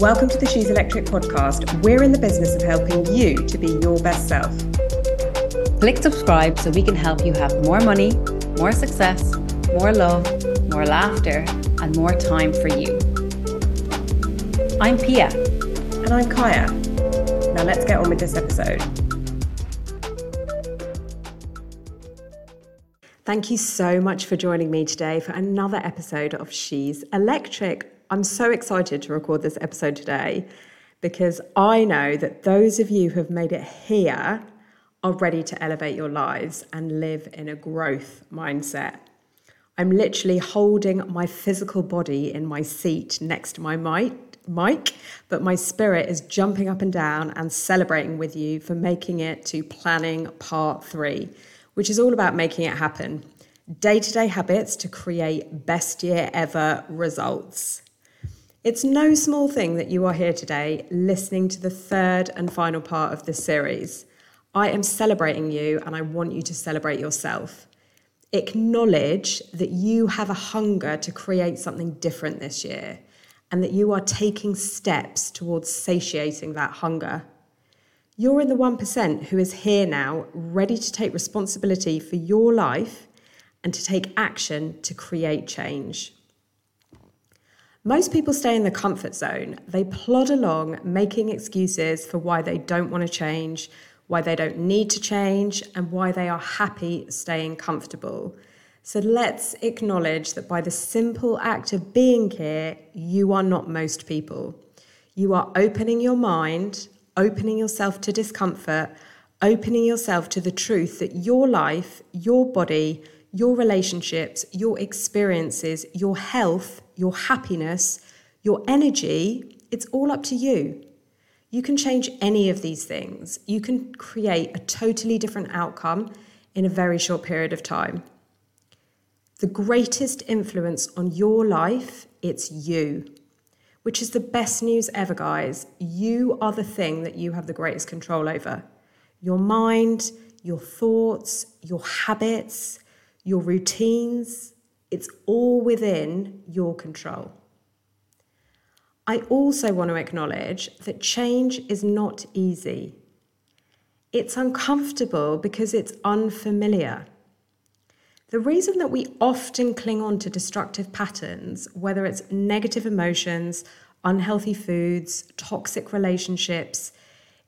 Welcome to the She's Electric podcast. We're in the business of helping you to be your best self. Click subscribe so we can help you have more money, more success, more love, more laughter, and more time for you. I'm Pia. And I'm Kaya. Now let's get on with this episode. Thank you so much for joining me today for another episode of She's Electric. I'm so excited to record this episode today because I know that those of you who have made it here are ready to elevate your lives and live in a growth mindset. I'm literally holding my physical body in my seat next to my mic, but my spirit is jumping up and down and celebrating with you for making it to planning part three, which is all about making it happen. Day to day habits to create best year ever results. It's no small thing that you are here today listening to the third and final part of this series. I am celebrating you and I want you to celebrate yourself. Acknowledge that you have a hunger to create something different this year and that you are taking steps towards satiating that hunger. You're in the 1% who is here now, ready to take responsibility for your life and to take action to create change. Most people stay in the comfort zone. They plod along, making excuses for why they don't want to change, why they don't need to change, and why they are happy staying comfortable. So let's acknowledge that by the simple act of being here, you are not most people. You are opening your mind, opening yourself to discomfort, opening yourself to the truth that your life, your body, your relationships, your experiences, your health, your happiness, your energy, it's all up to you. You can change any of these things. You can create a totally different outcome in a very short period of time. The greatest influence on your life, it's you, which is the best news ever, guys. You are the thing that you have the greatest control over. Your mind, your thoughts, your habits, your routines, it's all within your control. I also want to acknowledge that change is not easy. It's uncomfortable because it's unfamiliar. The reason that we often cling on to destructive patterns, whether it's negative emotions, unhealthy foods, toxic relationships,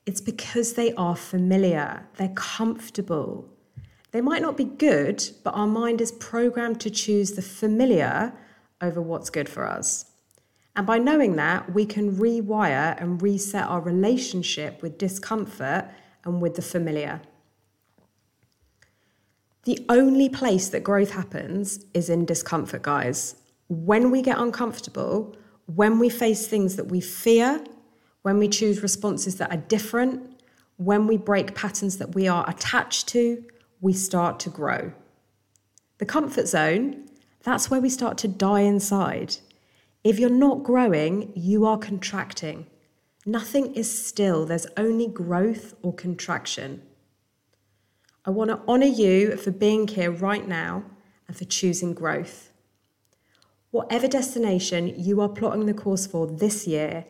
it's because they are familiar, they're comfortable, they might not be good, but our mind is programmed to choose the familiar over what's good for us. And by knowing that, we can rewire and reset our relationship with discomfort and with the familiar. The only place that growth happens is in discomfort, guys. When we get uncomfortable, when we face things that we fear, when we choose responses that are different, when we break patterns that we are attached to, we start to grow. The comfort zone, that's where we start to die inside. If you're not growing, you are contracting. Nothing is still, there's only growth or contraction. I want to honour you for being here right now and for choosing growth. Whatever destination you are plotting the course for this year,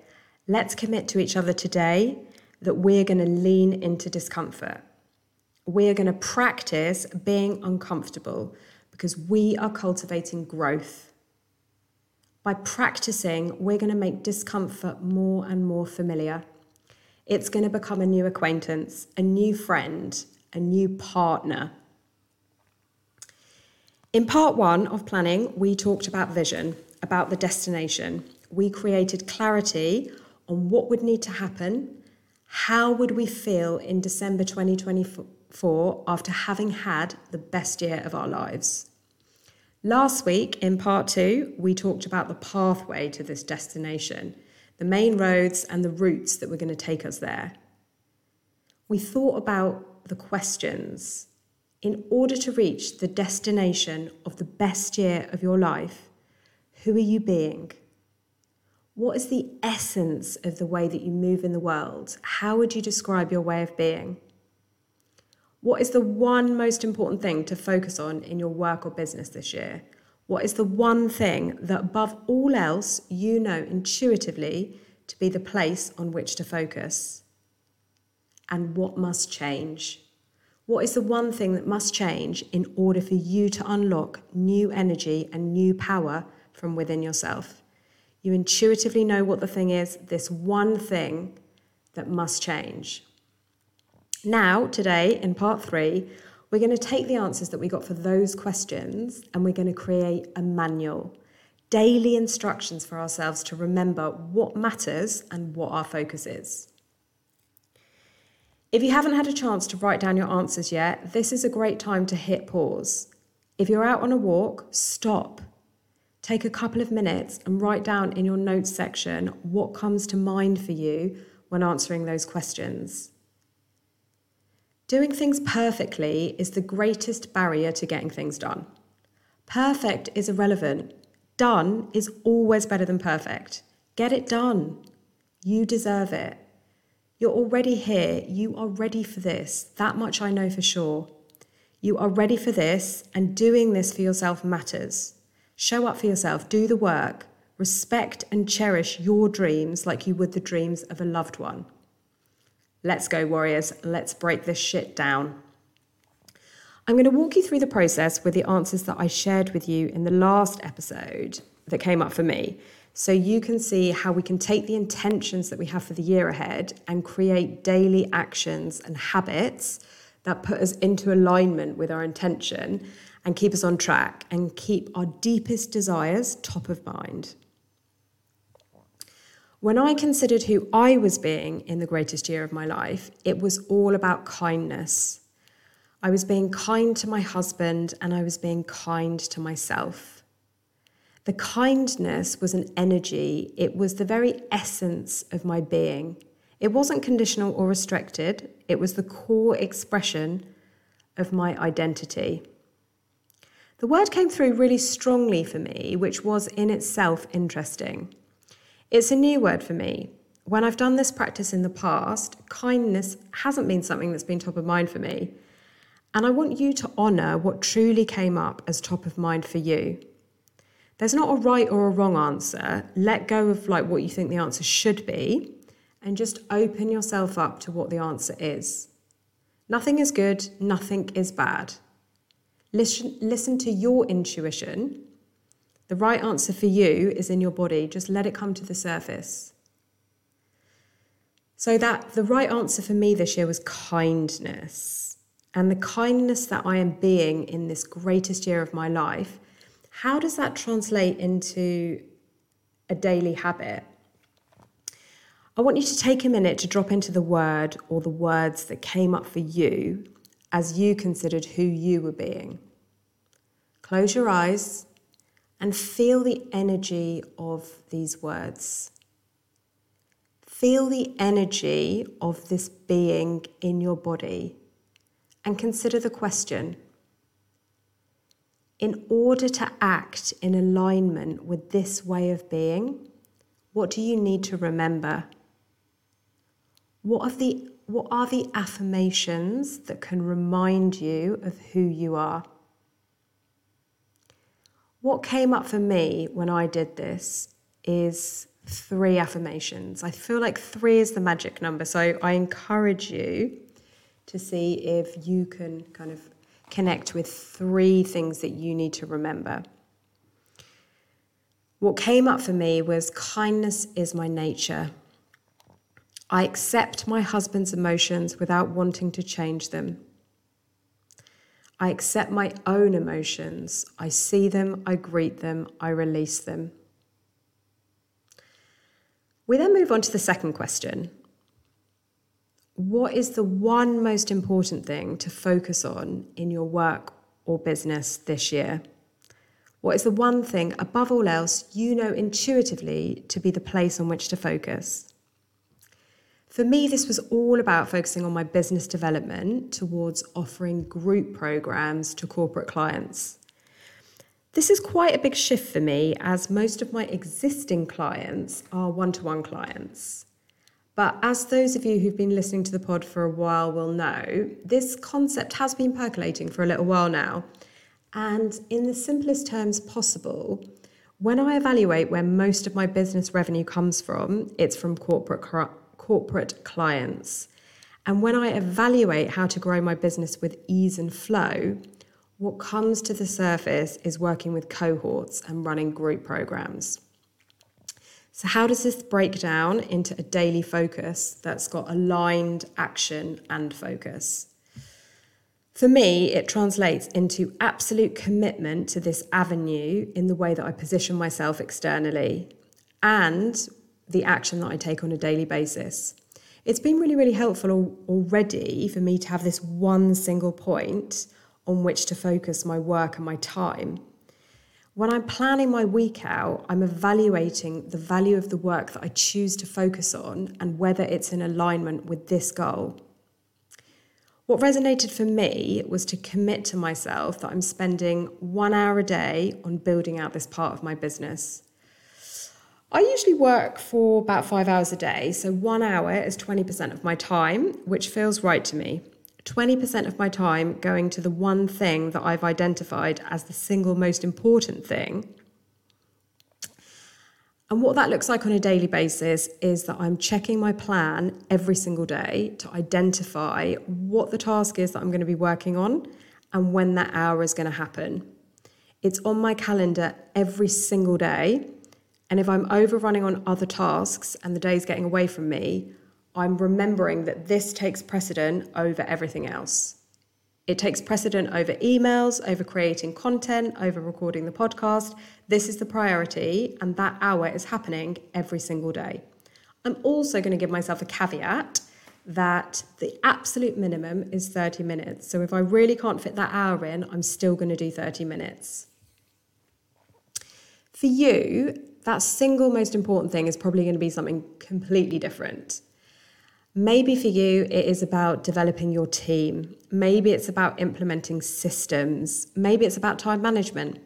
let's commit to each other today that we're going to lean into discomfort we are going to practice being uncomfortable because we are cultivating growth. By practicing, we're going to make discomfort more and more familiar. It's going to become a new acquaintance, a new friend, a new partner. In part one of planning, we talked about vision, about the destination. We created clarity on what would need to happen, how would we feel in December 2024 for after having had the best year of our lives. Last week, in part two, we talked about the pathway to this destination, the main roads and the routes that were going to take us there. We thought about the questions. In order to reach the destination of the best year of your life, who are you being? What is the essence of the way that you move in the world? How would you describe your way of being? What is the one most important thing to focus on in your work or business this year? What is the one thing that, above all else, you know intuitively to be the place on which to focus? And what must change? What is the one thing that must change in order for you to unlock new energy and new power from within yourself? You intuitively know what the thing is, this one thing that must change. Now, today, in part three, we're going to take the answers that we got for those questions and we're going to create a manual, daily instructions for ourselves to remember what matters and what our focus is. If you haven't had a chance to write down your answers yet, this is a great time to hit pause. If you're out on a walk, stop. Take a couple of minutes and write down in your notes section what comes to mind for you when answering those questions. Doing things perfectly is the greatest barrier to getting things done. Perfect is irrelevant. Done is always better than perfect. Get it done. You deserve it. You're already here. You are ready for this. That much I know for sure. You are ready for this, and doing this for yourself matters. Show up for yourself, do the work, respect and cherish your dreams like you would the dreams of a loved one. Let's go, warriors. Let's break this shit down. I'm going to walk you through the process with the answers that I shared with you in the last episode that came up for me. So you can see how we can take the intentions that we have for the year ahead and create daily actions and habits that put us into alignment with our intention and keep us on track and keep our deepest desires top of mind. When I considered who I was being in the greatest year of my life, it was all about kindness. I was being kind to my husband and I was being kind to myself. The kindness was an energy, it was the very essence of my being. It wasn't conditional or restricted, it was the core expression of my identity. The word came through really strongly for me, which was in itself interesting. It's a new word for me. When I've done this practice in the past, kindness hasn't been something that's been top of mind for me. And I want you to honour what truly came up as top of mind for you. There's not a right or a wrong answer. Let go of like what you think the answer should be and just open yourself up to what the answer is. Nothing is good, nothing is bad. Listen, listen to your intuition the right answer for you is in your body. Just let it come to the surface. So, that the right answer for me this year was kindness. And the kindness that I am being in this greatest year of my life, how does that translate into a daily habit? I want you to take a minute to drop into the word or the words that came up for you as you considered who you were being. Close your eyes and feel the energy of these words. Feel the energy of this being in your body and consider the question. In order to act in alignment with this way of being, what do you need to remember? What are the, what are the affirmations that can remind you of who you are? What came up for me when I did this is three affirmations. I feel like three is the magic number. So I encourage you to see if you can kind of connect with three things that you need to remember. What came up for me was kindness is my nature. I accept my husband's emotions without wanting to change them. I accept my own emotions. I see them, I greet them, I release them. We then move on to the second question What is the one most important thing to focus on in your work or business this year? What is the one thing, above all else, you know intuitively to be the place on which to focus? For me, this was all about focusing on my business development towards offering group programs to corporate clients. This is quite a big shift for me as most of my existing clients are one to one clients. But as those of you who've been listening to the pod for a while will know, this concept has been percolating for a little while now. And in the simplest terms possible, When I evaluate where most of my business revenue comes from, it's from corporate corporate clients. And when I evaluate how to grow my business with ease and flow, what comes to the surface is working with cohorts and running group programs. So, how does this break down into a daily focus that's got aligned action and focus? For me, it translates into absolute commitment to this avenue in the way that I position myself externally and the action that I take on a daily basis. It's been really, really helpful already for me to have this one single point on which to focus my work and my time when I'm planning my week out, I'm evaluating the value of the work that I choose to focus on and whether it's in alignment with this goal. What resonated for me was to commit to myself that I'm spending one hour a day on building out this part of my business. I usually work for about five hours a day, so one hour is 20% of my time, which feels right to me. 20% of my time going to the one thing that I've identified as the single most important thing. And what that looks like on a daily basis is that I'm checking my plan every single day to identify what the task is that I'm going to be working on and when that hour is going to happen. It's on my calendar every single day. And if I'm overrunning on other tasks and the day's getting away from me, I'm remembering that this takes precedent over everything else. It takes precedent over emails, over creating content, over recording the podcast. This is the priority, and that hour is happening every single day. I'm also going to give myself a caveat that the absolute minimum is 30 minutes. So if I really can't fit that hour in, I'm still going to do 30 minutes. For you, that single most important thing is probably going to be something completely different. Maybe for you, it is about developing your team. Maybe it's about implementing systems. Maybe it's about time management.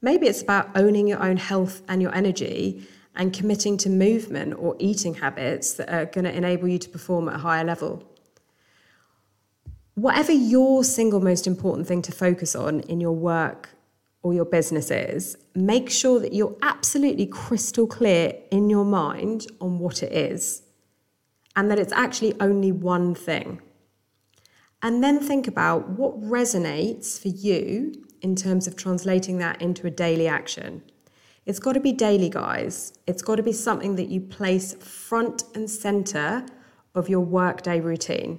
Maybe it's about owning your own health and your energy and committing to movement or eating habits that are going to enable you to perform at a higher level. Whatever your single most important thing to focus on in your work or your business is, make sure that you're absolutely crystal clear in your mind on what it is and that it's actually only one thing. And then think about what resonates for you in terms of translating that into a daily action. It's got to be daily, guys. It's got to be something that you place front and center of your workday routine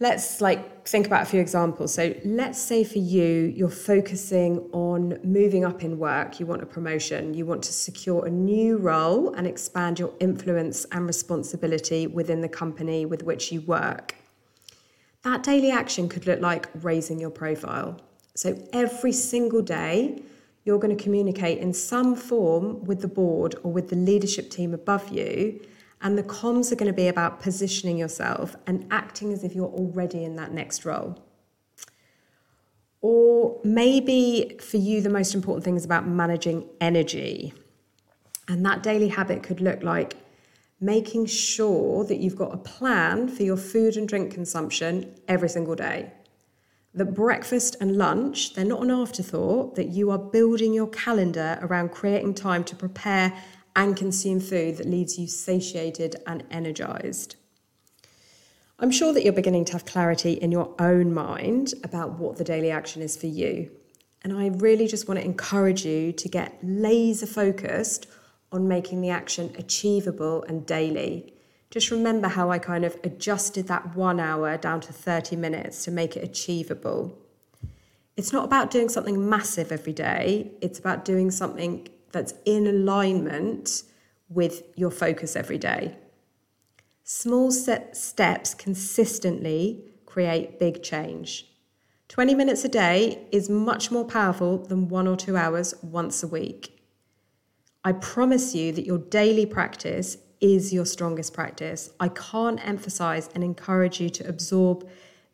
let's like think about a few examples. So let's say for you, you're focusing on moving up in work, you want a promotion, you want to secure a new role and expand your influence and responsibility within the company with which you work. That daily action could look like raising your profile. So every single day, you're going to communicate in some form with the board or with the leadership team above you and the comms are going to be about positioning yourself and acting as if you're already in that next role. Or maybe for you, the most important thing is about managing energy. And that daily habit could look like making sure that you've got a plan for your food and drink consumption every single day. That breakfast and lunch, they're not an afterthought, that you are building your calendar around creating time to prepare and consume food that leaves you satiated and energized. I'm sure that you're beginning to have clarity in your own mind about what the daily action is for you. And I really just want to encourage you to get laser focused on making the action achievable and daily. Just remember how I kind of adjusted that one hour down to 30 minutes to make it achievable. It's not about doing something massive every day, it's about doing something that's in alignment with your focus every day. Small steps consistently create big change. 20 minutes a day is much more powerful than one or two hours once a week. I promise you that your daily practice is your strongest practice. I can't emphasize and encourage you to absorb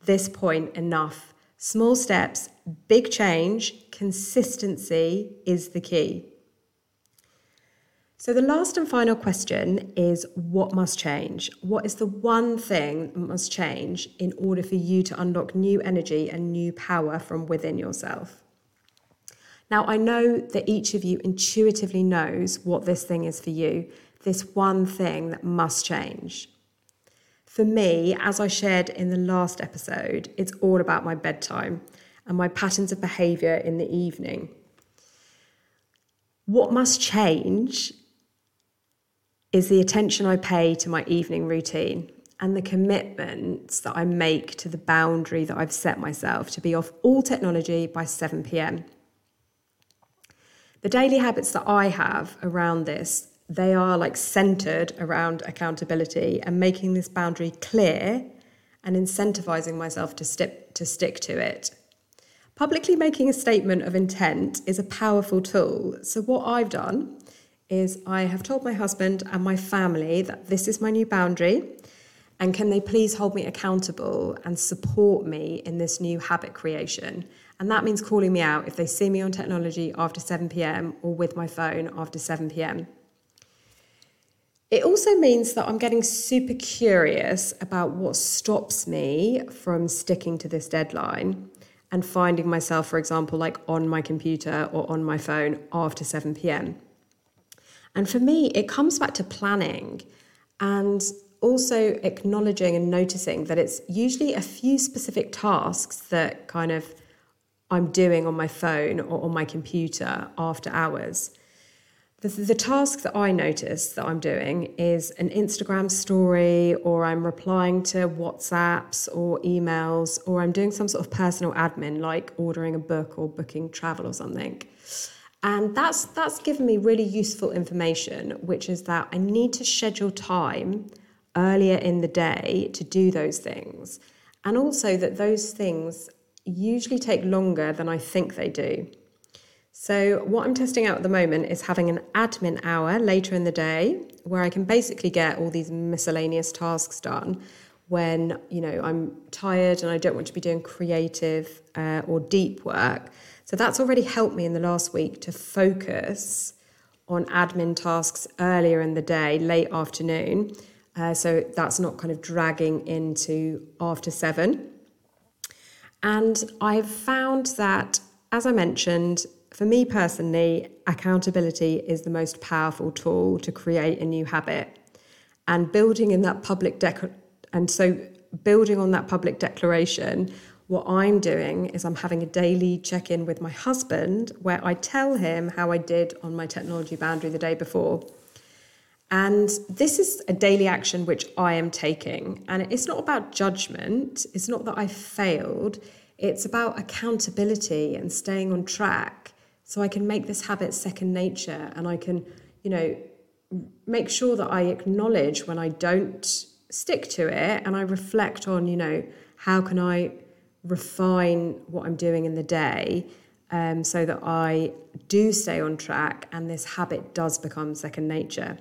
this point enough. Small steps, big change, consistency is the key. So, the last and final question is what must change? What is the one thing that must change in order for you to unlock new energy and new power from within yourself? Now, I know that each of you intuitively knows what this thing is for you, this one thing that must change. For me, as I shared in the last episode, it's all about my bedtime and my patterns of behaviour in the evening. What must change is the attention I pay to my evening routine and the commitments that I make to the boundary that I've set myself to be off all technology by 7 pm. The daily habits that I have around this, they are like centered around accountability and making this boundary clear and incentivizing myself to stick to stick to it. Publicly making a statement of intent is a powerful tool. So what I've done is I have told my husband and my family that this is my new boundary and can they please hold me accountable and support me in this new habit creation? And that means calling me out if they see me on technology after 7 pm or with my phone after 7 pm. It also means that I'm getting super curious about what stops me from sticking to this deadline and finding myself, for example, like on my computer or on my phone after 7 pm. And for me, it comes back to planning and also acknowledging and noticing that it's usually a few specific tasks that kind of I'm doing on my phone or on my computer after hours. The, the task that I notice that I'm doing is an Instagram story, or I'm replying to WhatsApps or emails, or I'm doing some sort of personal admin like ordering a book or booking travel or something. And that's that's given me really useful information, which is that I need to schedule time earlier in the day to do those things. And also that those things usually take longer than I think they do. So, what I'm testing out at the moment is having an admin hour later in the day where I can basically get all these miscellaneous tasks done when you know I'm tired and I don't want to be doing creative uh, or deep work. So that's already helped me in the last week to focus on admin tasks earlier in the day, late afternoon, uh, so that's not kind of dragging into after seven. And I've found that, as I mentioned, for me personally, accountability is the most powerful tool to create a new habit. And building in that public dec- and so building on that public declaration, what I'm doing is I'm having a daily check in with my husband where I tell him how I did on my technology boundary the day before. And this is a daily action which I am taking. And it's not about judgment, it's not that I failed, it's about accountability and staying on track so I can make this habit second nature and I can, you know, make sure that I acknowledge when I don't stick to it and I reflect on, you know, how can I refine what I'm doing in the day um, so that I do stay on track and this habit does become second nature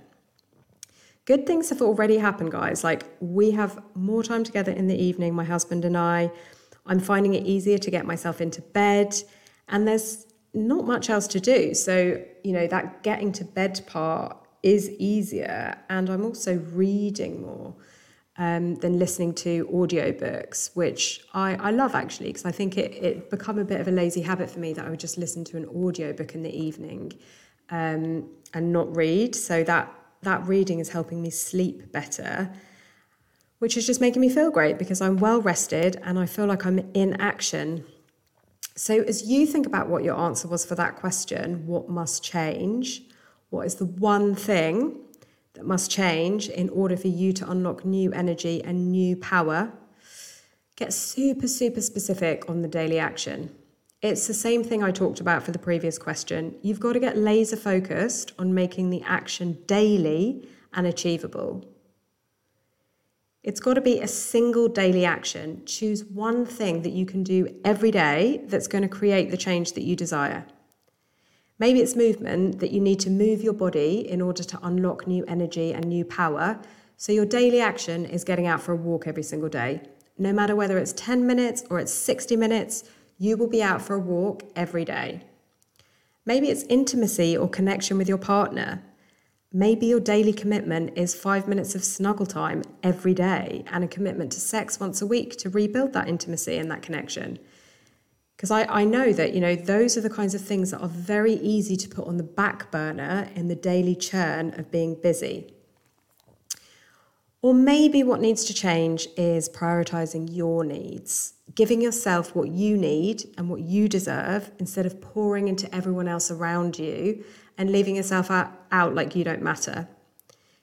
good things have already happened, guys. Like, we have more time together in the evening, my husband and I. I'm finding it easier to get myself into bed, and there's not much else to do. So, you know, that getting to bed part is easier. And I'm also reading more um, than listening to audiobooks, which I, I love actually, because I think it, it become a bit of a lazy habit for me that I would just listen to an audiobook in the evening um, and not read. So that that reading is helping me sleep better, which is just making me feel great because I'm well rested and I feel like I'm in action. So, as you think about what your answer was for that question, what must change? What is the one thing that must change in order for you to unlock new energy and new power? Get super, super specific on the daily action. It's the same thing I talked about for the previous question. You've got to get laser focused on making the action daily and achievable. It's got to be a single daily action. Choose one thing that you can do every day that's going to create the change that you desire. Maybe it's movement that you need to move your body in order to unlock new energy and new power. So your daily action is getting out for a walk every single day. No matter whether it's 10 minutes or it's 60 minutes, you will be out for a walk every day. Maybe it's intimacy or connection with your partner. Maybe your daily commitment is five minutes of snuggle time every day and a commitment to sex once a week to rebuild that intimacy and that connection. Because I, I know that, you know, those are the kinds of things that are very easy to put on the back burner in the daily churn of being busy. Or maybe what needs to change is prioritizing your needs, giving yourself what you need and what you deserve instead of pouring into everyone else around you and leaving yourself out, out like you don't matter.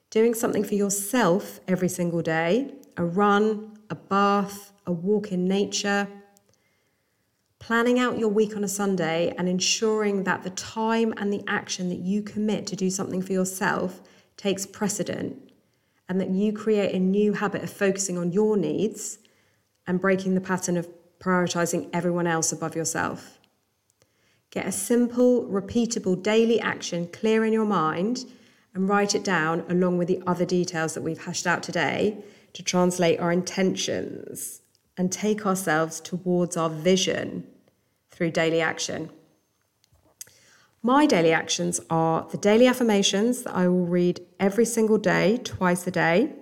Doing something for yourself every single day a run, a bath, a walk in nature Planning out your week on a Sunday and ensuring that the time and the action that you commit to do something for yourself takes precedent and that you create a new habit of focusing on your needs and breaking the pattern of prioritizing everyone else above yourself. Get a simple, repeatable daily action clear in your mind and write it down along with the other details that we've hashed out today to translate our intentions and take ourselves towards our vision through daily action. My daily actions are the daily affirmations that I will read every single day, twice a day.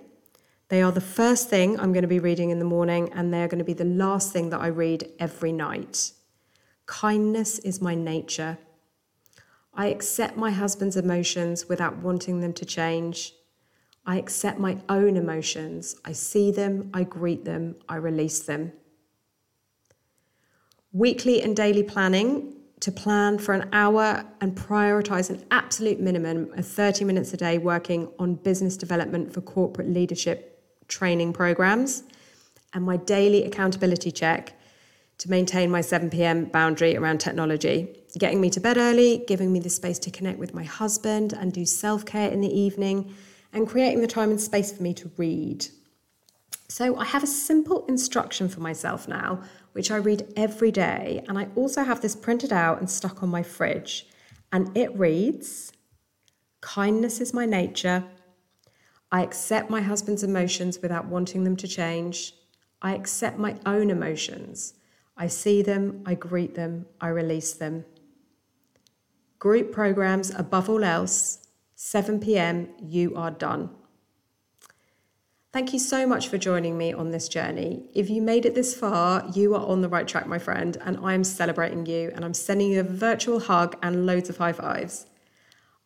They are the first thing I'm going to be reading in the morning, and they're going to be the last thing that I read every night. Kindness is my nature. I accept my husband's emotions without wanting them to change. I accept my own emotions. I see them, I greet them, I release them. Weekly and daily planning to plan for an hour and prioritize an absolute minimum of 30 minutes a day working on business development for corporate leadership training programs. And my daily accountability check to maintain my 7 p.m. boundary around technology, getting me to bed early, giving me the space to connect with my husband and do self care in the evening and creating the time and space for me to read. So I have a simple instruction for myself now, which I read every day. And I also have this printed out and stuck on my fridge. And it reads Kindness is my nature. I accept my husband's emotions without wanting them to change. I accept my own emotions. I see them, I greet them, I release them. Group programs above all else 7 pm, you are done. Thank you so much for joining me on this journey. If you made it this far, you are on the right track, my friend, and I am celebrating you and I'm sending you a virtual hug and loads of high fives.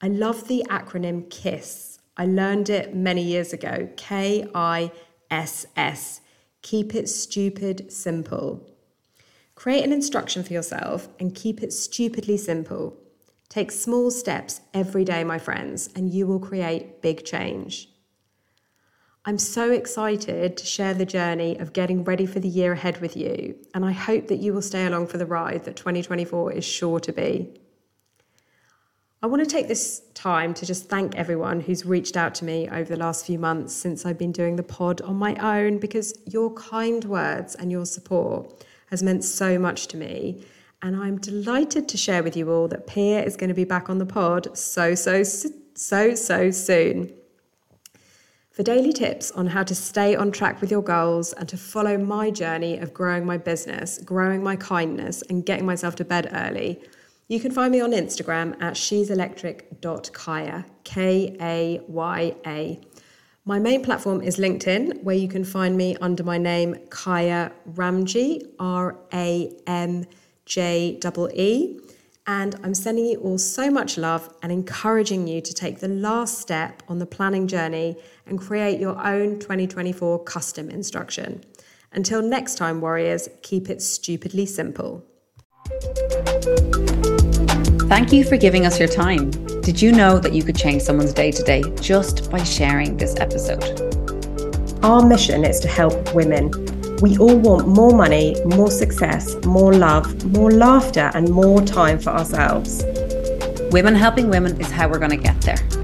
I love the acronym KISS. I learned it many years ago K I S S. Keep it stupid simple. Create an instruction for yourself and keep it stupidly simple. Take small steps every day, my friends, and you will create big change. I'm so excited to share the journey of getting ready for the year ahead with you, and I hope that you will stay along for the ride that 2024 is sure to be. I want to take this time to just thank everyone who's reached out to me over the last few months since I've been doing the pod on my own because your kind words and your support has meant so much to me and I'm delighted to share with you all that Pia is going to be back on the pod so, so, so, so soon. For daily tips on how to stay on track with your goals and to follow my journey of growing my business, growing my kindness, and getting myself to bed early, you can find me on Instagram at she'selectric.kaya, K A Y A. My main platform is LinkedIn, where you can find me under my name Kaya Ramjee, R A M J E. And I'm sending you all so much love and encouraging you to take the last step on the planning journey and create your own 2024 custom instruction. Until next time, warriors, keep it stupidly simple. Thank you for giving us your time. Did you know that you could change someone's day today just by sharing this episode? Our mission is to help women we all want more money, more success, more love, more laughter, and more time for ourselves. Women helping women is how we're going to get there.